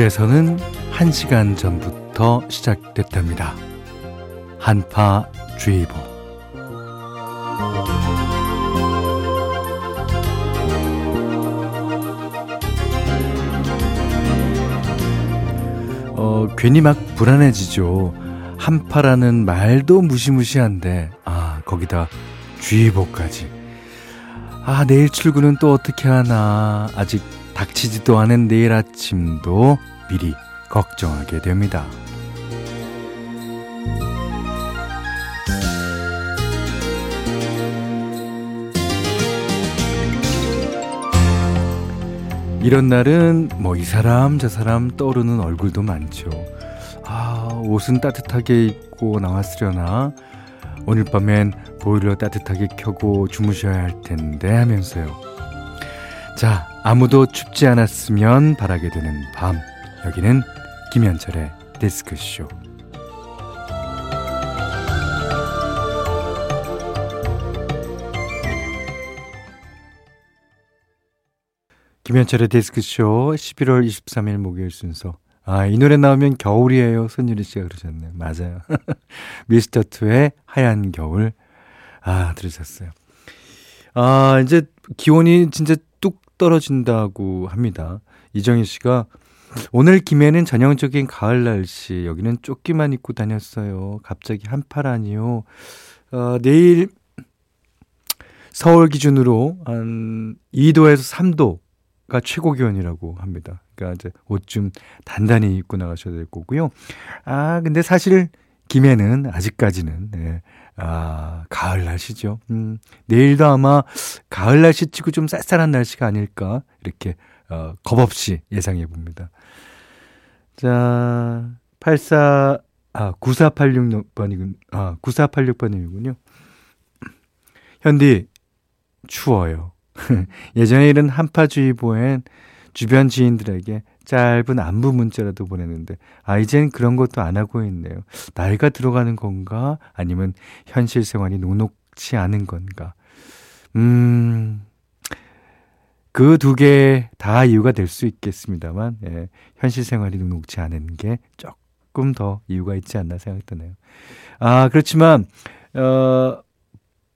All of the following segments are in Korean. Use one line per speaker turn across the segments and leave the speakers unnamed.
서울에서는 1시간 전부터 시작됐답니다. 한파 주의보. 어, 괜히 막 불안해지죠. 한파라는 말도 무시무시한데, 아, 거기다 주의보까지. 아, 내일 출근은 또 어떻게 하나. 아직 닥치지도 않은 내일 아침도 미리 걱정하게 됩니다. 이런 날은 뭐 이 사람 저 사람 떠오르는 얼굴도 많죠. 아, 옷은 따뜻하게 입고 나왔으려나? 오늘 밤엔 보일러 따뜻하게 켜고 주무셔야 할 텐데 하면서요. 자, 아무도 춥지 않았으면 바라게 되는 밤. 여기는 김현철의 데스크쇼. 김현철의 데스크쇼 11월 23일 목요일 순서. 아, 이 노래 나오면 겨울이에요. 손유리 씨가 그러셨네요. 맞아요. 미스터 투의 하얀 겨울. 아, 들으셨어요. 아, 이제 기온이 진짜 뚝 떨어진다고 합니다. 이정희 씨가 오늘 김해는 전형적인 가을 날씨. 여기는 조끼만 입고 다녔어요. 갑자기 한파라니요. 어, 내일 서울 기준으로 한 2도에서 3도 가 최고 기온이라고 합니다. 그러니까 이제 옷 좀 단단히 입고 나가셔야 될 거고요. 아, 근데 사실 김해는 아직까지는 네. 아, 가을 날씨죠. 음, 내일도 아마 가을 날씨 치고 좀 쌀쌀한 날씨가 아닐까 이렇게 어, 겁없이 예상해 봅니다. 자, 84 아, 9486번이군. 아, 9486번이군요. 현디 추워요. 예전에 이런 한파주의보엔 주변 지인들에게 짧은 안부 문자라도 보냈는데, 아, 이젠 그런 것도 안 하고 있네요. 나이가 들어가는 건가? 아니면 현실 생활이 녹록치 않은 건가? 음, 그 두 개 다 이유가 될 수 있겠습니다만, 예, 현실 생활이 녹록치 않은 게 조금 더 이유가 있지 않나 생각이 드네요. 아, 그렇지만, 어,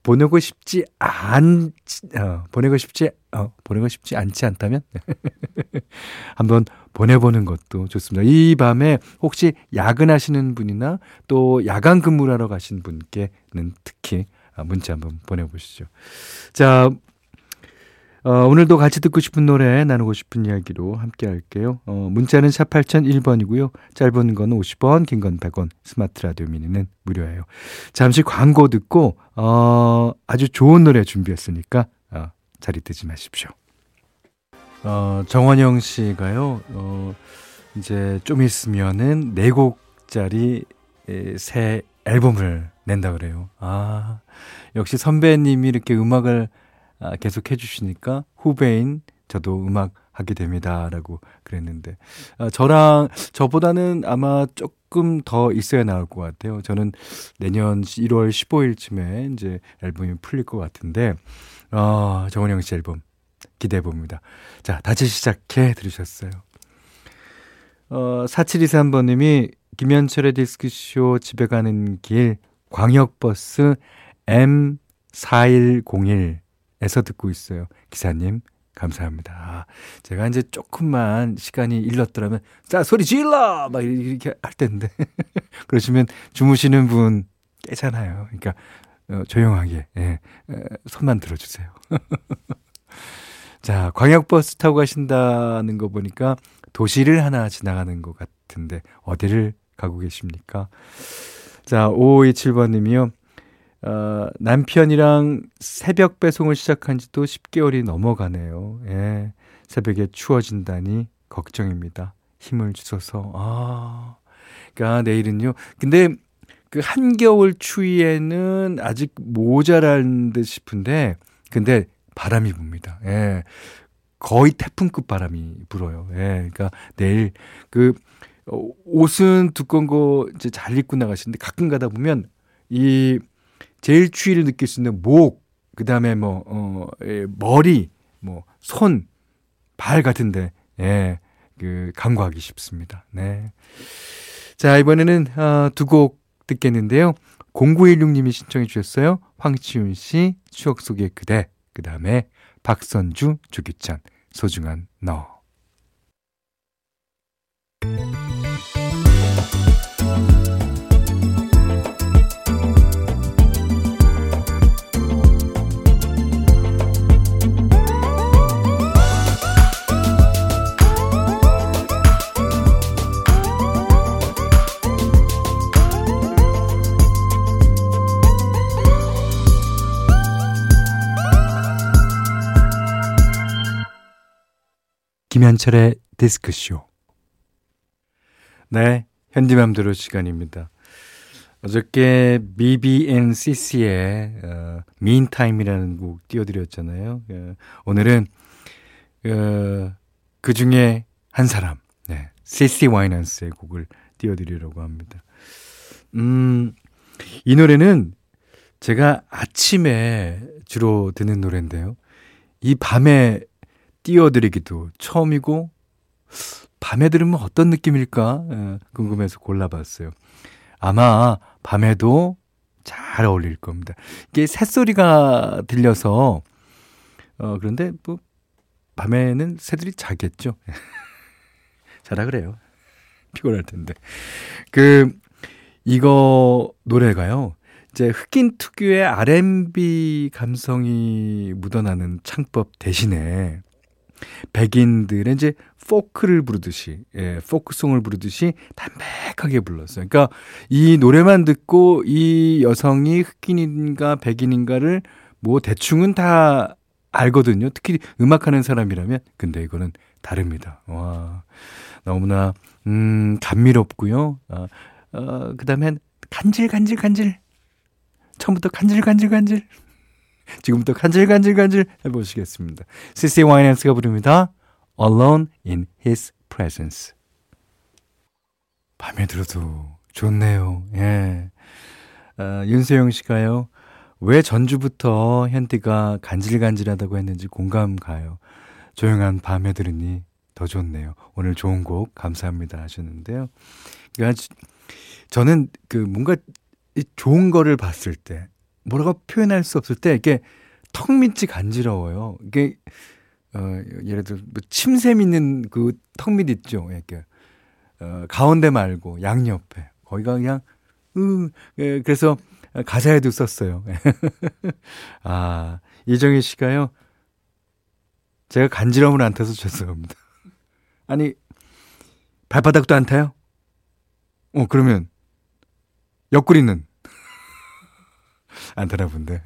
보내고 싶지 않, 어, 보내고 싶지, 어, 보내고 싶지 않지 않다면? 한번 보내보는 것도 좋습니다. 이 밤에 혹시 야근하시는 분이나 또 야간 근무를 하러 가신 분께는 특히 문자 한번 보내보시죠. 자, 어, 오늘도 같이 듣고 싶은 노래 나누고 싶은 이야기로 함께 할게요. 어, 문자는 샵 8001번이고요. 짧은 건 50원, 긴 건 100원, 스마트 라디오 미니는 무료예요. 잠시 광고 듣고, 어, 아주 좋은 노래 준비했으니까, 어, 자리 뜨지 마십시오. 어, 정원영 씨가요, 어, 이제 좀 있으면은 4곡짜리 새 앨범을 낸다 그래요. 아, 역시 선배님이 이렇게 음악을 아, 계속 해주시니까 후배인 저도 음악 하게 됩니다라고 그랬는데 아, 저랑 저보다는 아마 조금 더 있어야 나올 것 같아요. 저는 내년 1월 15일쯤에 이제 앨범이 풀릴 것 같은데 어, 정원영 씨 앨범 기대해 봅니다. 자, 다시 시작해 들으셨어요. 어, 4723번님이 김현철의 디스크쇼 집에 가는 길 광역버스 M4101 에서 듣고 있어요. 기사님, 감사합니다. 아, 제가 이제 조금만 시간이 일렀더라면, 자, 소리 질러! 막 이렇게 할 텐데. 그러시면 주무시는 분 깨잖아요. 그러니까, 어, 조용하게, 예, 에, 손만 들어주세요. 자, 광역버스 타고 가신다는 거 보니까 도시를 하나 지나가는 것 같은데, 어디를 가고 계십니까? 자, 5527번 님이요. 어, 남편이랑 새벽 배송을 시작한 지도 10개월이 넘어가네요. 예. 새벽에 추워진다니 걱정입니다. 힘을 주셔서. 아. 그러니까 내일은요. 근데 그 한겨울 추위에는 아직 모자란 듯 싶은데 근데 바람이 붑니다. 예. 거의 태풍급 바람이 불어요. 예. 그러니까 내일 그 어, 옷은 두꺼운 거 이제 잘 입고 나가시는데 가끔 가다 보면 이 제일 추위를 느낄 수 있는 목, 그 다음에 뭐, 어, 예, 머리, 뭐, 손, 발 같은데, 예, 그 간과하기 쉽습니다. 네. 자, 이번에는 어, 두곡 듣겠는데요. 0916님이 신청해 주셨어요. 황치훈 씨 추억 속의 그대. 그 다음에 박선주, 조규찬 소중한 너. 김현철의 디스크쇼. 네, 현디맘대로 시간입니다. 어저께 BBNCC의 어, 민타임이라는 곡 띄워드렸잖아요. 어, 오늘은 어, 그 중에 한 사람, 네, CC 와이넌스의 곡을 띄워드리려고 합니다. 음, 이 노래는 제가 아침에 주로 듣는 노래인데요. 이 밤에 띄워드리기도 처음이고 밤에 들으면 어떤 느낌일까 예, 궁금해서 골라봤어요. 아마 밤에도 잘 어울릴 겁니다. 이게 새소리가 들려서 어 그런데 뭐 밤에는 새들이 자겠죠. 자라 그래요. 피곤할 텐데. 그 이거 노래가요. 이제 흑인 특유의 R&B 감성이 묻어나는 창법 대신에 백인들의 이제 포크를 부르듯이, 예, 포크송을 부르듯이 담백하게 불렀어요. 그러니까 이 노래만 듣고 이 여성이 흑인인가 백인인가를 뭐 대충은 다 알거든요. 특히 음악하는 사람이라면. 근데 이거는 다릅니다. 와, 너무나, 음, 감미롭고요. 어, 어, 그 다음엔 간질 간질 간질. 처음부터 간질 간질 간질. 지금부터 간질간질간질 해보시겠습니다. CC 와이낸스가 부릅니다. Alone in His Presence. 밤에 들어도 좋네요. 예. 아, 윤세영 씨가요. 왜 전주부터 현디가 간질간질하다고 했는지 공감 가요. 조용한 밤에 들으니 더 좋네요. 오늘 좋은 곡 감사합니다 하셨는데요. 그러니까 저는 그 뭔가 좋은 거를 봤을 때 뭐라고 표현할 수 없을 때 이게 턱 밑이 간지러워요. 이게 어 예를 들어 뭐 침샘 있는 그 턱 밑 있죠. 이렇게 어 가운데 말고 양옆에 거기가 그냥 음 예, 그래서 가사에도 썼어요. 아 이정희 씨가요. 제가 간지러움을 안 타서 죄송합니다. 아니 발바닥도 안 타요? 어 그러면 옆구리는 안 되나 본데.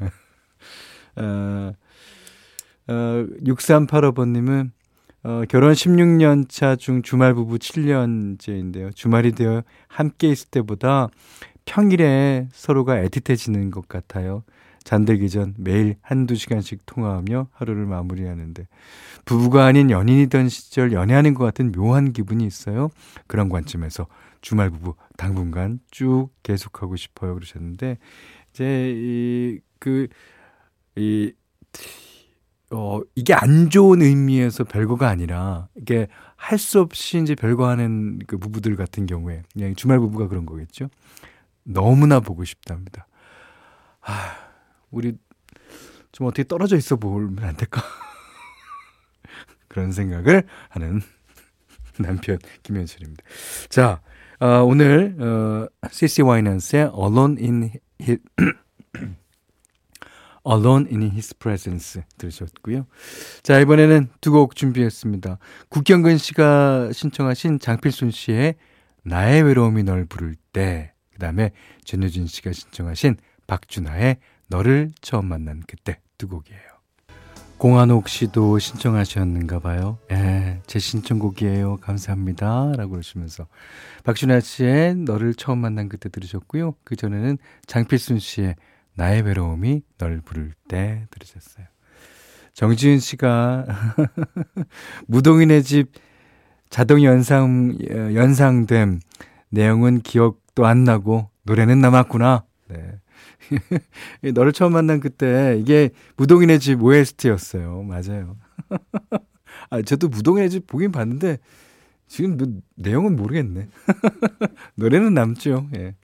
어, 어, 6385번님은 어, 결혼 16년 차 중 주말 부부 7년째인데요. 주말이 되어 함께 있을 때보다 평일에 서로가 애틋해지는 것 같아요. 잠들기 전 매일 한두 시간씩 통화하며 하루를 마무리하는데 부부가 아닌 연인이던 시절 연애하는 것 같은 묘한 기분이 있어요. 그런 관점에서 주말 부부 당분간 쭉 계속하고 싶어요. 그러셨는데 이 제 이 그 이 어, 이게 안 좋은 의미에서 별거가 아니라, 이게 할 수 없이 이제 별거 하는 그 부부들 같은 경우에, 그냥 주말 부부가 그런 거겠죠? 너무나 보고 싶답니다. 아, 우리 좀 어떻게 떨어져 있어 보면 안 될까? 그런 생각을 하는 남편 김현철입니다. 자, 어, 오늘, 어, CC 와이넌스의 Alone in His, Alone in His Presence 들으셨고요. 자, 이번에는 두 곡 준비했습니다. 국경근 씨가 신청하신 장필순 씨의 나의 외로움이 널 부를 때, 그 다음에 전효진 씨가 신청하신 박준하의 너를 처음 만난 그때 두 곡이에요. 공한옥 씨도 신청하셨는가 봐요. 예, 제 신청곡이에요. 감사합니다. 라고 그러시면서. 박준하 씨의 너를 처음 만난 그때 들으셨고요. 그 전에는 장필순 씨의 나의 외로움이 널 부를 때 들으셨어요. 정지은 씨가 무동인의 집 자동 연상, 연상됨 내용은 기억도 안 나고 노래는 남았구나. 네. 너를 처음 만난 그때 이게 무동인의 집 OST였어요. 맞아요. 아, 저도 무동인의 집 보긴 봤는데 지금 뭐, 내용은 모르겠네. 노래는 남죠. 예.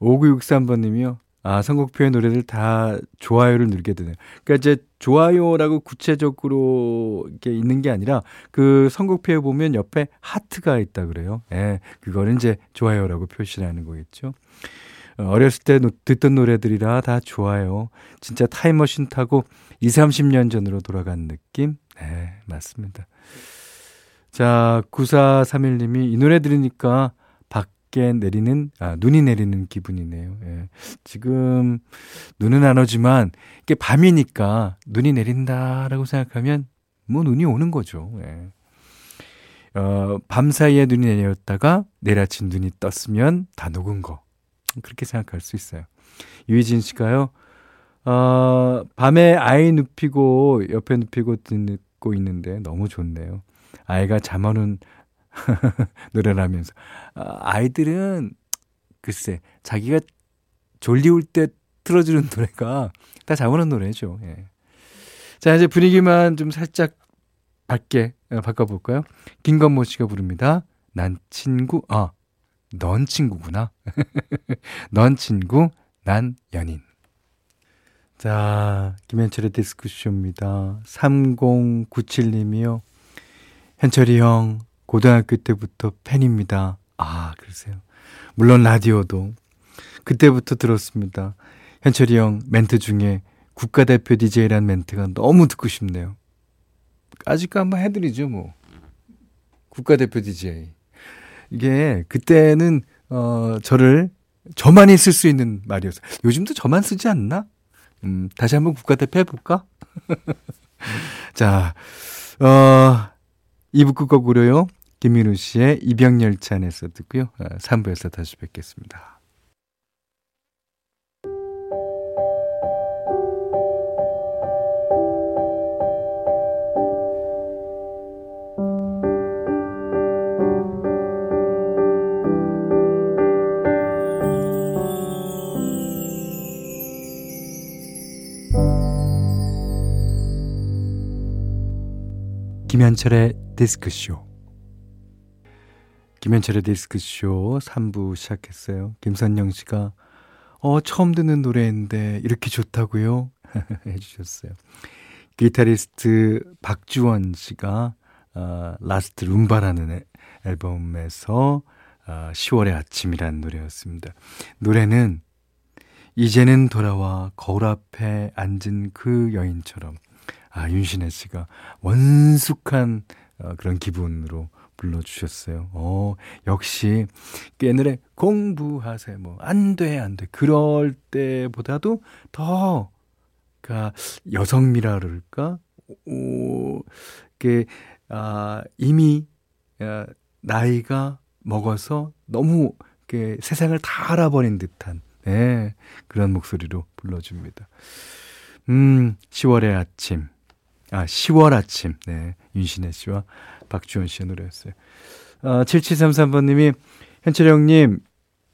5963번님이요. 아, 선곡표의 노래들 다 좋아요를 누르게 되네요. 그러니까 이제 좋아요라고 구체적으로 이게 있는 게 아니라 그 선곡표에 보면 옆에 하트가 있다 그래요. 예. 그거는 이제 좋아요라고 표시를 하는 거겠죠. 어, 어렸을 때 듣던 노래들이라 다 좋아요. 진짜 타임머신 타고 20, 30년 전으로 돌아간 느낌? 네, 맞습니다. 자, 9431님이 이 노래 들으니까 밖에 내리는, 아, 눈이 내리는 기분이네요. 예. 지금 눈은 안 오지만 이게 밤이니까 눈이 내린다라고 생각하면 뭐 눈이 오는 거죠. 예. 어, 밤 사이에 눈이 내렸다가 아침 눈이 떴으면 다 녹은 거. 그렇게 생각할 수 있어요. 유희진 씨가요, 어, 밤에 아이 눕히고, 옆에 눕히고 듣고 있는데 너무 좋네요. 아이가 잠 오는 노래를 하면서. 아, 아이들은, 글쎄, 자기가 졸리울 때 틀어주는 노래가 다 잠 오는 노래죠. 예. 자, 이제 분위기만 좀 살짝 밝게 어, 바꿔볼까요? 김건모 씨가 부릅니다. 난 친구, 아, 넌 친구구나. 넌 친구, 난 연인. 자, 김현철의 디스크쇼입니다. 3097님이요. 현철이 형, 고등학교 때부터 팬입니다. 아, 그러세요. 물론 라디오도 그때부터 들었습니다. 현철이 형 멘트 중에 국가대표 DJ란 멘트가 너무 듣고 싶네요. 아직까 한번 해드리죠, 뭐. 국가대표 DJ. 이게 그때는 어 저를 저만이 쓸 수 있는 말이었어요. 요즘도 저만 쓰지 않나? 음, 다시 한번 국가대표 해볼까? 자, 어, 2부 끝곡으로요. 김민우 씨의 입양열차 안에서 듣고요. 3부에서 어, 다시 뵙겠습니다. 김현철의 디스크쇼. 김현철의 디스크쇼 3부 시작했어요. 김선영 씨가, 어, 처음 듣는 노래인데 이렇게 좋다고요? 해주셨어요. 기타리스트 박주원 씨가, 어, Last Rumba라는 앨범에서 어, 10월의 아침이라는 노래였습니다. 노래는 이제는 돌아와 거울 앞에 앉은 그 여인처럼 아, 윤신혜 씨가 원숙한 어, 그런 기분으로 불러주셨어요. 어, 역시 옛날에 공부하세요. 뭐, 안 돼, 안 돼. 그럴 때보다도 더, 그니까, 여성미라 그럴까? 오, 그, 아, 이미, 아, 나이가 먹어서 너무, 그, 세상을 다 알아버린 듯한, 네, 그런 목소리로 불러줍니다. 음, 10월의 아침. 아, 10월 아침. 네. 윤신혜 씨와 박주원 씨의 노래였어요. 아, 7733번님이, 현철 형님,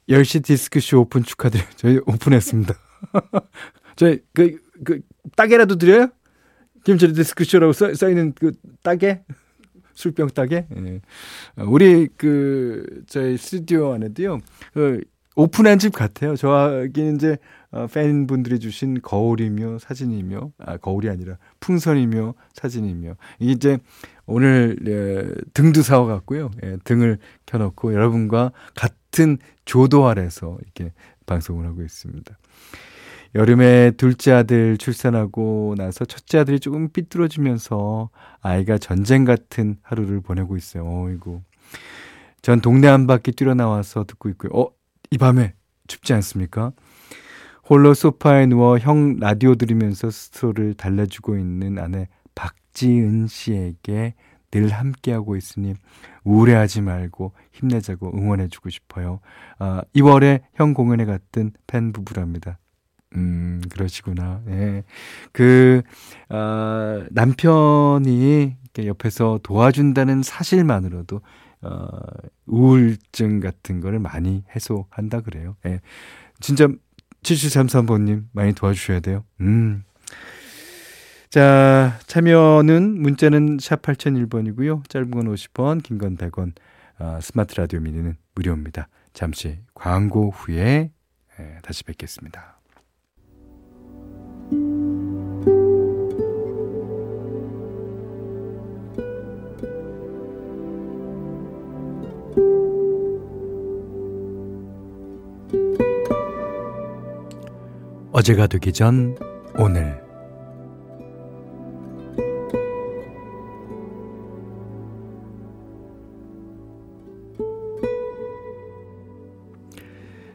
10시 디스크쇼 오픈 축하드려요. 저희 오픈했습니다. 저희, 그, 그, 따개라도 드려요? 김현철의 디스크쇼라고 써, 써 있는 그 따개? 술병 따개? 예. 우리 그, 저희 스튜디오 안에도요, 그, 오픈한 집 같아요. 저하기는 이제 어, 팬분들이 주신 거울이며 사진이며 아 거울이 아니라 풍선이며 사진이며 이제 오늘 예, 등도 사와 갖고요. 예, 등을 켜놓고 여러분과 같은 조도 아래서 이렇게 방송을 하고 있습니다. 여름에 둘째 아들 출산하고 나서 첫째 아들이 조금 삐뚤어지면서 아이가 전쟁 같은 하루를 보내고 있어요. 어이구. 전 동네 한 바퀴 뛰어나와서 듣고 있고요. 어, 이 밤에 춥지 않습니까? 홀로 소파에 누워 형 라디오 들으면서 스스로를 달래주고 있는 아내 박지은 씨에게 늘 함께하고 있으니 우울해하지 말고 힘내자고 응원해주고 싶어요. 아, 2월에 형 공연에 갔던 팬 부부랍니다. 음, 그러시구나. 예. 그, 아, 남편이 옆에서 도와준다는 사실만으로도 어, 우울증 같은 거를 많이 해소한다 그래요. 예. 진짜 7733번님 많이 도와주셔야 돼요. 음. 자, 참여는 문자는 샵 8001번이고요. 짧은 건 50원, 긴 건 100원. 어, 스마트 라디오 미니는 무료입니다. 잠시 광고 후에 예, 다시 뵙겠습니다. 어제가 되기 전 오늘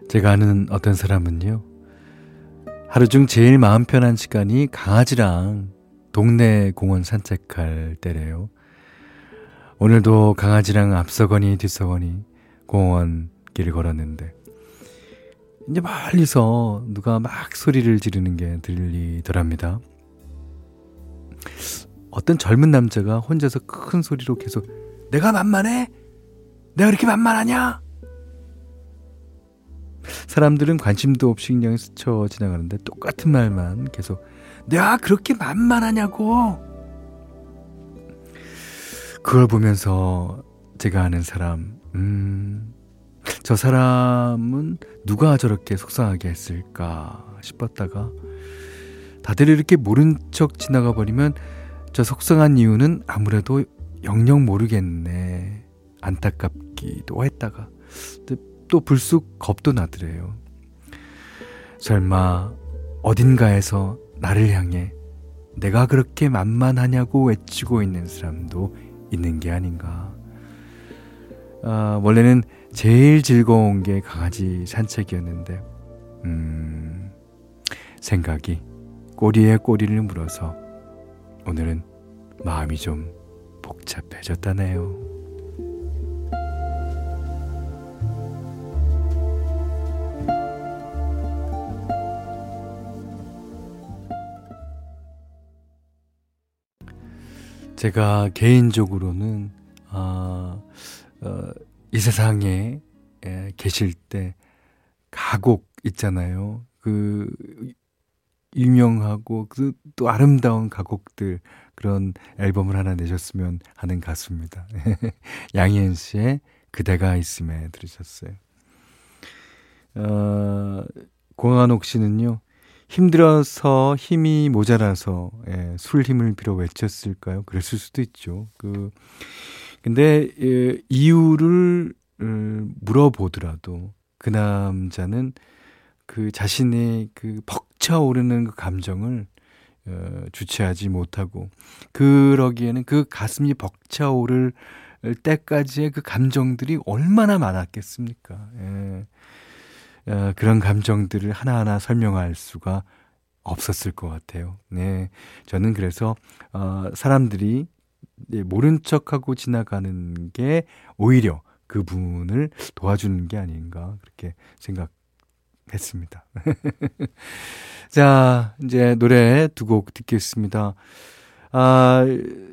제가 아는 어떤 사람은요 하루 중 제일 마음 편한 시간이 강아지랑 동네 공원 산책할 때래요. 오늘도 강아지랑 앞서거니 뒤서거니 공원 길을 걸었는데 이제 멀리서 누가 막 소리를 지르는 게 들리더랍니다. 어떤 젊은 남자가 혼자서 큰 소리로 계속 내가 만만해? 내가 그렇게 만만하냐? 사람들은 관심도 없이 그냥 스쳐 지나가는데 똑같은 말만 계속 내가 그렇게 만만하냐고. 그걸 보면서 제가 아는 사람, 음, 저 사람은 누가 저렇게 속상하게 했을까 싶었다가 다들 이렇게 모른 척 지나가 버리면 저 속상한 이유는 아무래도 영영 모르겠네. 안타깝기도 했다가 또 불쑥 겁도 나더래요. 설마 어딘가에서 나를 향해 내가 그렇게 만만하냐고 외치고 있는 사람도 있는 게 아닌가. 아, 원래는 제일 즐거운 게 강아지 산책이었는데, 음, 생각이 꼬리에 꼬리를 물어서 오늘은 마음이 좀 복잡해졌다네요. 제가 개인적으로는 아, 어, 이 세상에 에, 계실 때 가곡 있잖아요. 그 유명하고 그 또 아름다운 가곡들 그런 앨범을 하나 내셨으면 하는 가수입니다. 양희은 씨의 그대가 있음에 들으셨어요. 어, 공한옥 씨는요. 힘들어서 힘이 모자라서 예, 술 힘을 빌어 외쳤을까요? 그랬을 수도 있죠. 그 근데 예, 이유를 음, 물어보더라도 그 남자는 그 자신의 그 벅차오르는 그 감정을 어, 주체하지 못하고 그러기에는 그 가슴이 벅차오를 때까지의 그 감정들이 얼마나 많았겠습니까? 예. 어, 그런 감정들을 하나하나 설명할 수가 없었을 것 같아요. 네. 저는 그래서, 어, 사람들이 네, 모른 척하고 지나가는 게 오히려 그분을 도와주는 게 아닌가, 그렇게 생각했습니다. 자, 이제 노래 두 곡 듣겠습니다. 아,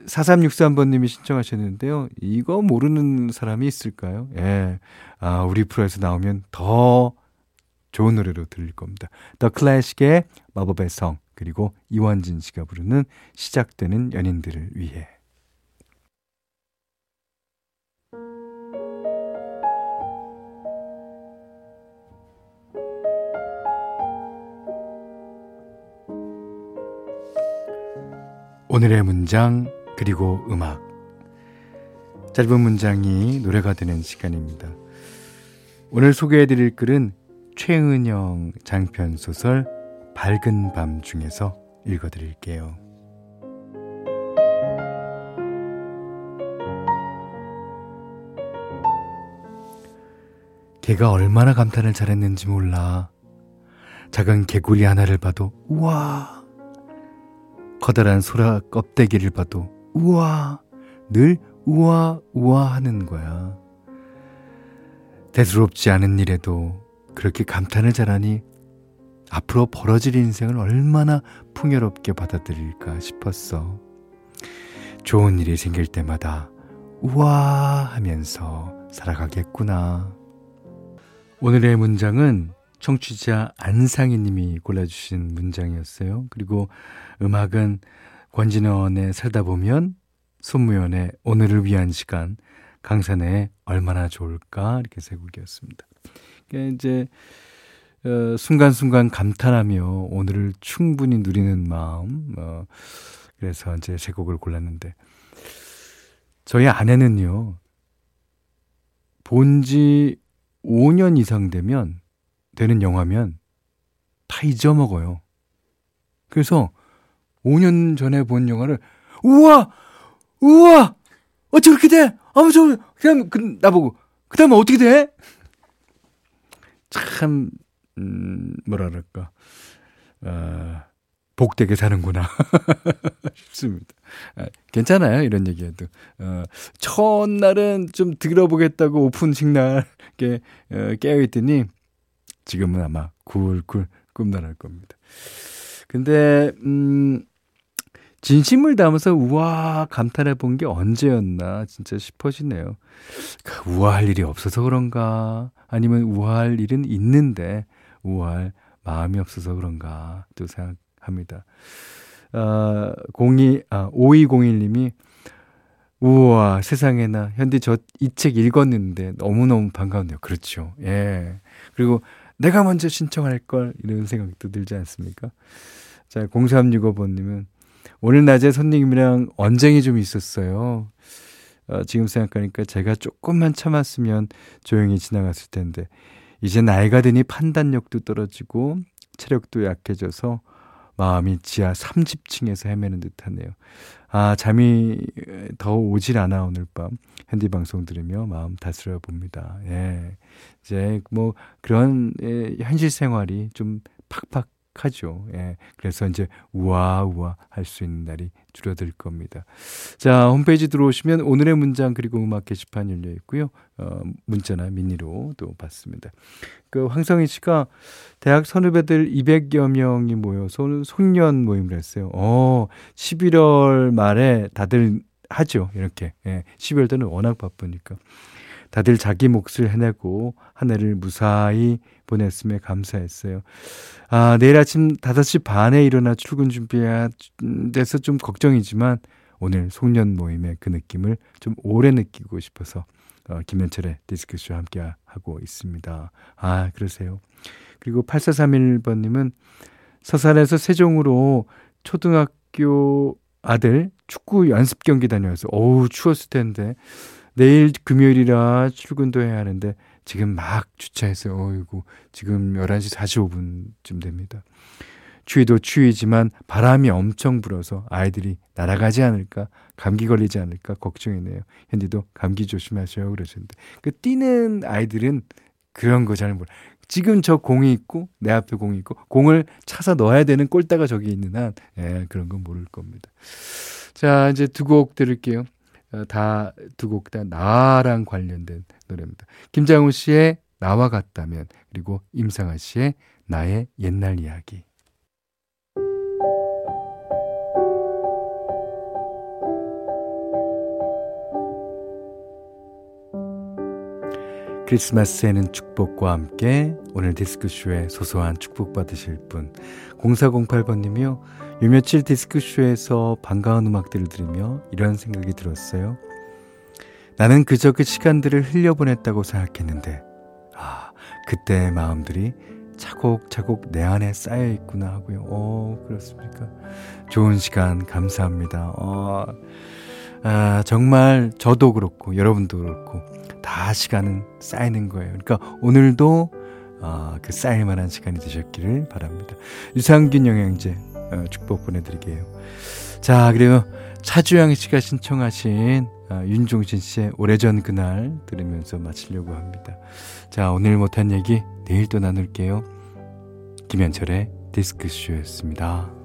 4363번님이 신청하셨는데요. 이거 모르는 사람이 있을까요? 예. 아, 우리 프로에서 나오면 더 좋은 노래로 들릴 겁니다. 더 클래식의 마법의 성 그리고 이완진 씨가 부르는 시작되는 연인들을 위해 오늘의 문장 그리고 음악 짧은 문장이 노래가 되는 시간입니다. 오늘 소개해드릴 글은 최은영 장편 소설 밝은 밤 중에서 읽어드릴게요. 개가 얼마나 감탄을 잘했는지 몰라. 작은 개구리 하나를 봐도 우와. 커다란 소라 껍데기를 봐도 우와. 늘 우와 우와 하는 거야. 대수롭지 않은 일에도 그렇게 감탄을 잘하니 앞으로 벌어질 인생을 얼마나 풍요롭게 받아들일까 싶었어. 좋은 일이 생길 때마다 우와 하면서 살아가겠구나. 오늘의 문장은 청취자 안상희 님이 골라주신 문장이었어요. 그리고 음악은 권진원의 살다 보면 손무연의 오늘을 위한 시간 강산의 얼마나 좋을까 이렇게 세 곡이었습니다. 이제 어, 순간순간 감탄하며 오늘을 충분히 누리는 마음 어, 그래서 이제 세 곡을 골랐는데 저희 아내는요 본지 5년 이상 되면 되는 영화면 다 잊어먹어요. 그래서 5년 전에 본 영화를 우와 우와 어찌 그렇게 돼? 아무 저 그냥 그, 나보고 그 다음에 어떻게 돼? 참 음, 그럴까 어, 복되게 사는구나 싶습니다. 아, 괜찮아요 이런 얘기해도 어, 첫날은 좀 들어보겠다고 오픈식 날 어, 깨어 있더니 지금은 아마 굴굴 꿈나랄 겁니다. 근데 음 진심을 담아서 우와 감탄해 본 게 언제였나 진짜 싶어지네요. 그 우아할 일이 없어서 그런가 아니면 우아할 일은 있는데 우아할 마음이 없어서 그런가 또 생각합니다. 아, 02, 아, 5201님이 우와 세상에나 현디 저 이 책 읽었는데 너무너무 반가운데요. 그렇죠. 예. 그리고 내가 먼저 신청할 걸 이런 생각도 들지 않습니까? 자, 0365번님은 오늘 낮에 손님이랑 언쟁이 좀 있었어요. 어, 지금 생각하니까 제가 조금만 참았으면 조용히 지나갔을 텐데 이제 나이가 드니 판단력도 떨어지고 체력도 약해져서 마음이 지하 30층에서 헤매는 듯하네요. 아 잠이 더 오질 않아 오늘 밤 현디 방송 들으며 마음 다스려 봅니다. 예, 이제 뭐 그런 예, 현실 생활이 좀 팍팍 하죠. 예. 그래서 이제 우아우아 할 수 있는 날이 줄어들 겁니다. 자, 홈페이지 들어오시면 오늘의 문장 그리고 음악 게시판 열려 있고요. 어, 문자나 미니로 도 받습니다. 그 황성희 씨가 대학 선후배들 200여 명이 모여서 송년 모임을 했어요. 어, 11월 말에 다들 하죠. 이렇게. 예. 12월 때는 워낙 바쁘니까. 다들 자기 몫을 해내고 한 해를 무사히 보냈음에 감사했어요. 아, 내일 아침 5시 반에 일어나 출근 준비해야 돼서 좀 걱정이지만 오늘 송년 모임의 그 느낌을 좀 오래 느끼고 싶어서 어, 김현철의 디스크쇼 함께 하고 있습니다. 아, 그러세요. 그리고 8431번님은 서산에서 세종으로 초등학교 아들 축구 연습 경기 다녀와서 어우 추웠을 텐데 내일 금요일이라 출근도 해야 하는데 지금 막 주차했어요. 어이구, 지금 11시 45분쯤 됩니다. 추위도 추위지만 바람이 엄청 불어서 아이들이 날아가지 않을까, 감기 걸리지 않을까 걱정이네요. 현디도 감기 조심하셔요. 그러시는데. 그 뛰는 아이들은 그런 거 잘 몰라. 지금 저 공이 있고, 내 앞에 공이 있고, 공을 차서 넣어야 되는 꼴대가 저기 있는 한, 예, 그런 건 모를 겁니다. 자, 이제 두 곡 들을게요. 어, 다두 곡 다 나랑 관련된 노래입니다. 김장훈 씨의 나와 같다면 그리고 임상아 씨의 나의 옛날 이야기. 크리스마스에는 축복과 함께 오늘 디스크쇼에 소소한 축복 받으실 분 0408번님이요. 요 며칠 디스크쇼에서 반가운 음악들을 들으며 이런 생각이 들었어요. 나는 그저 그 시간들을 흘려보냈다고 생각했는데, 아, 그때의 마음들이 차곡차곡 내 안에 쌓여 있구나 하고요. 어, 그렇습니까? 좋은 시간 감사합니다. 어, 아, 정말 저도 그렇고, 여러분도 그렇고, 다 시간은 쌓이는 거예요. 그러니까 오늘도 어, 그 쌓일 만한 시간이 되셨기를 바랍니다. 유산균 영양제 어, 축복 보내드릴게요. 자, 그리고 차주영 씨가 신청하신 어, 윤종신 씨의 오래전 그날 들으면서 마치려고 합니다. 자, 오늘 못한 얘기 내일 또 나눌게요. 김현철의 디스크쇼였습니다.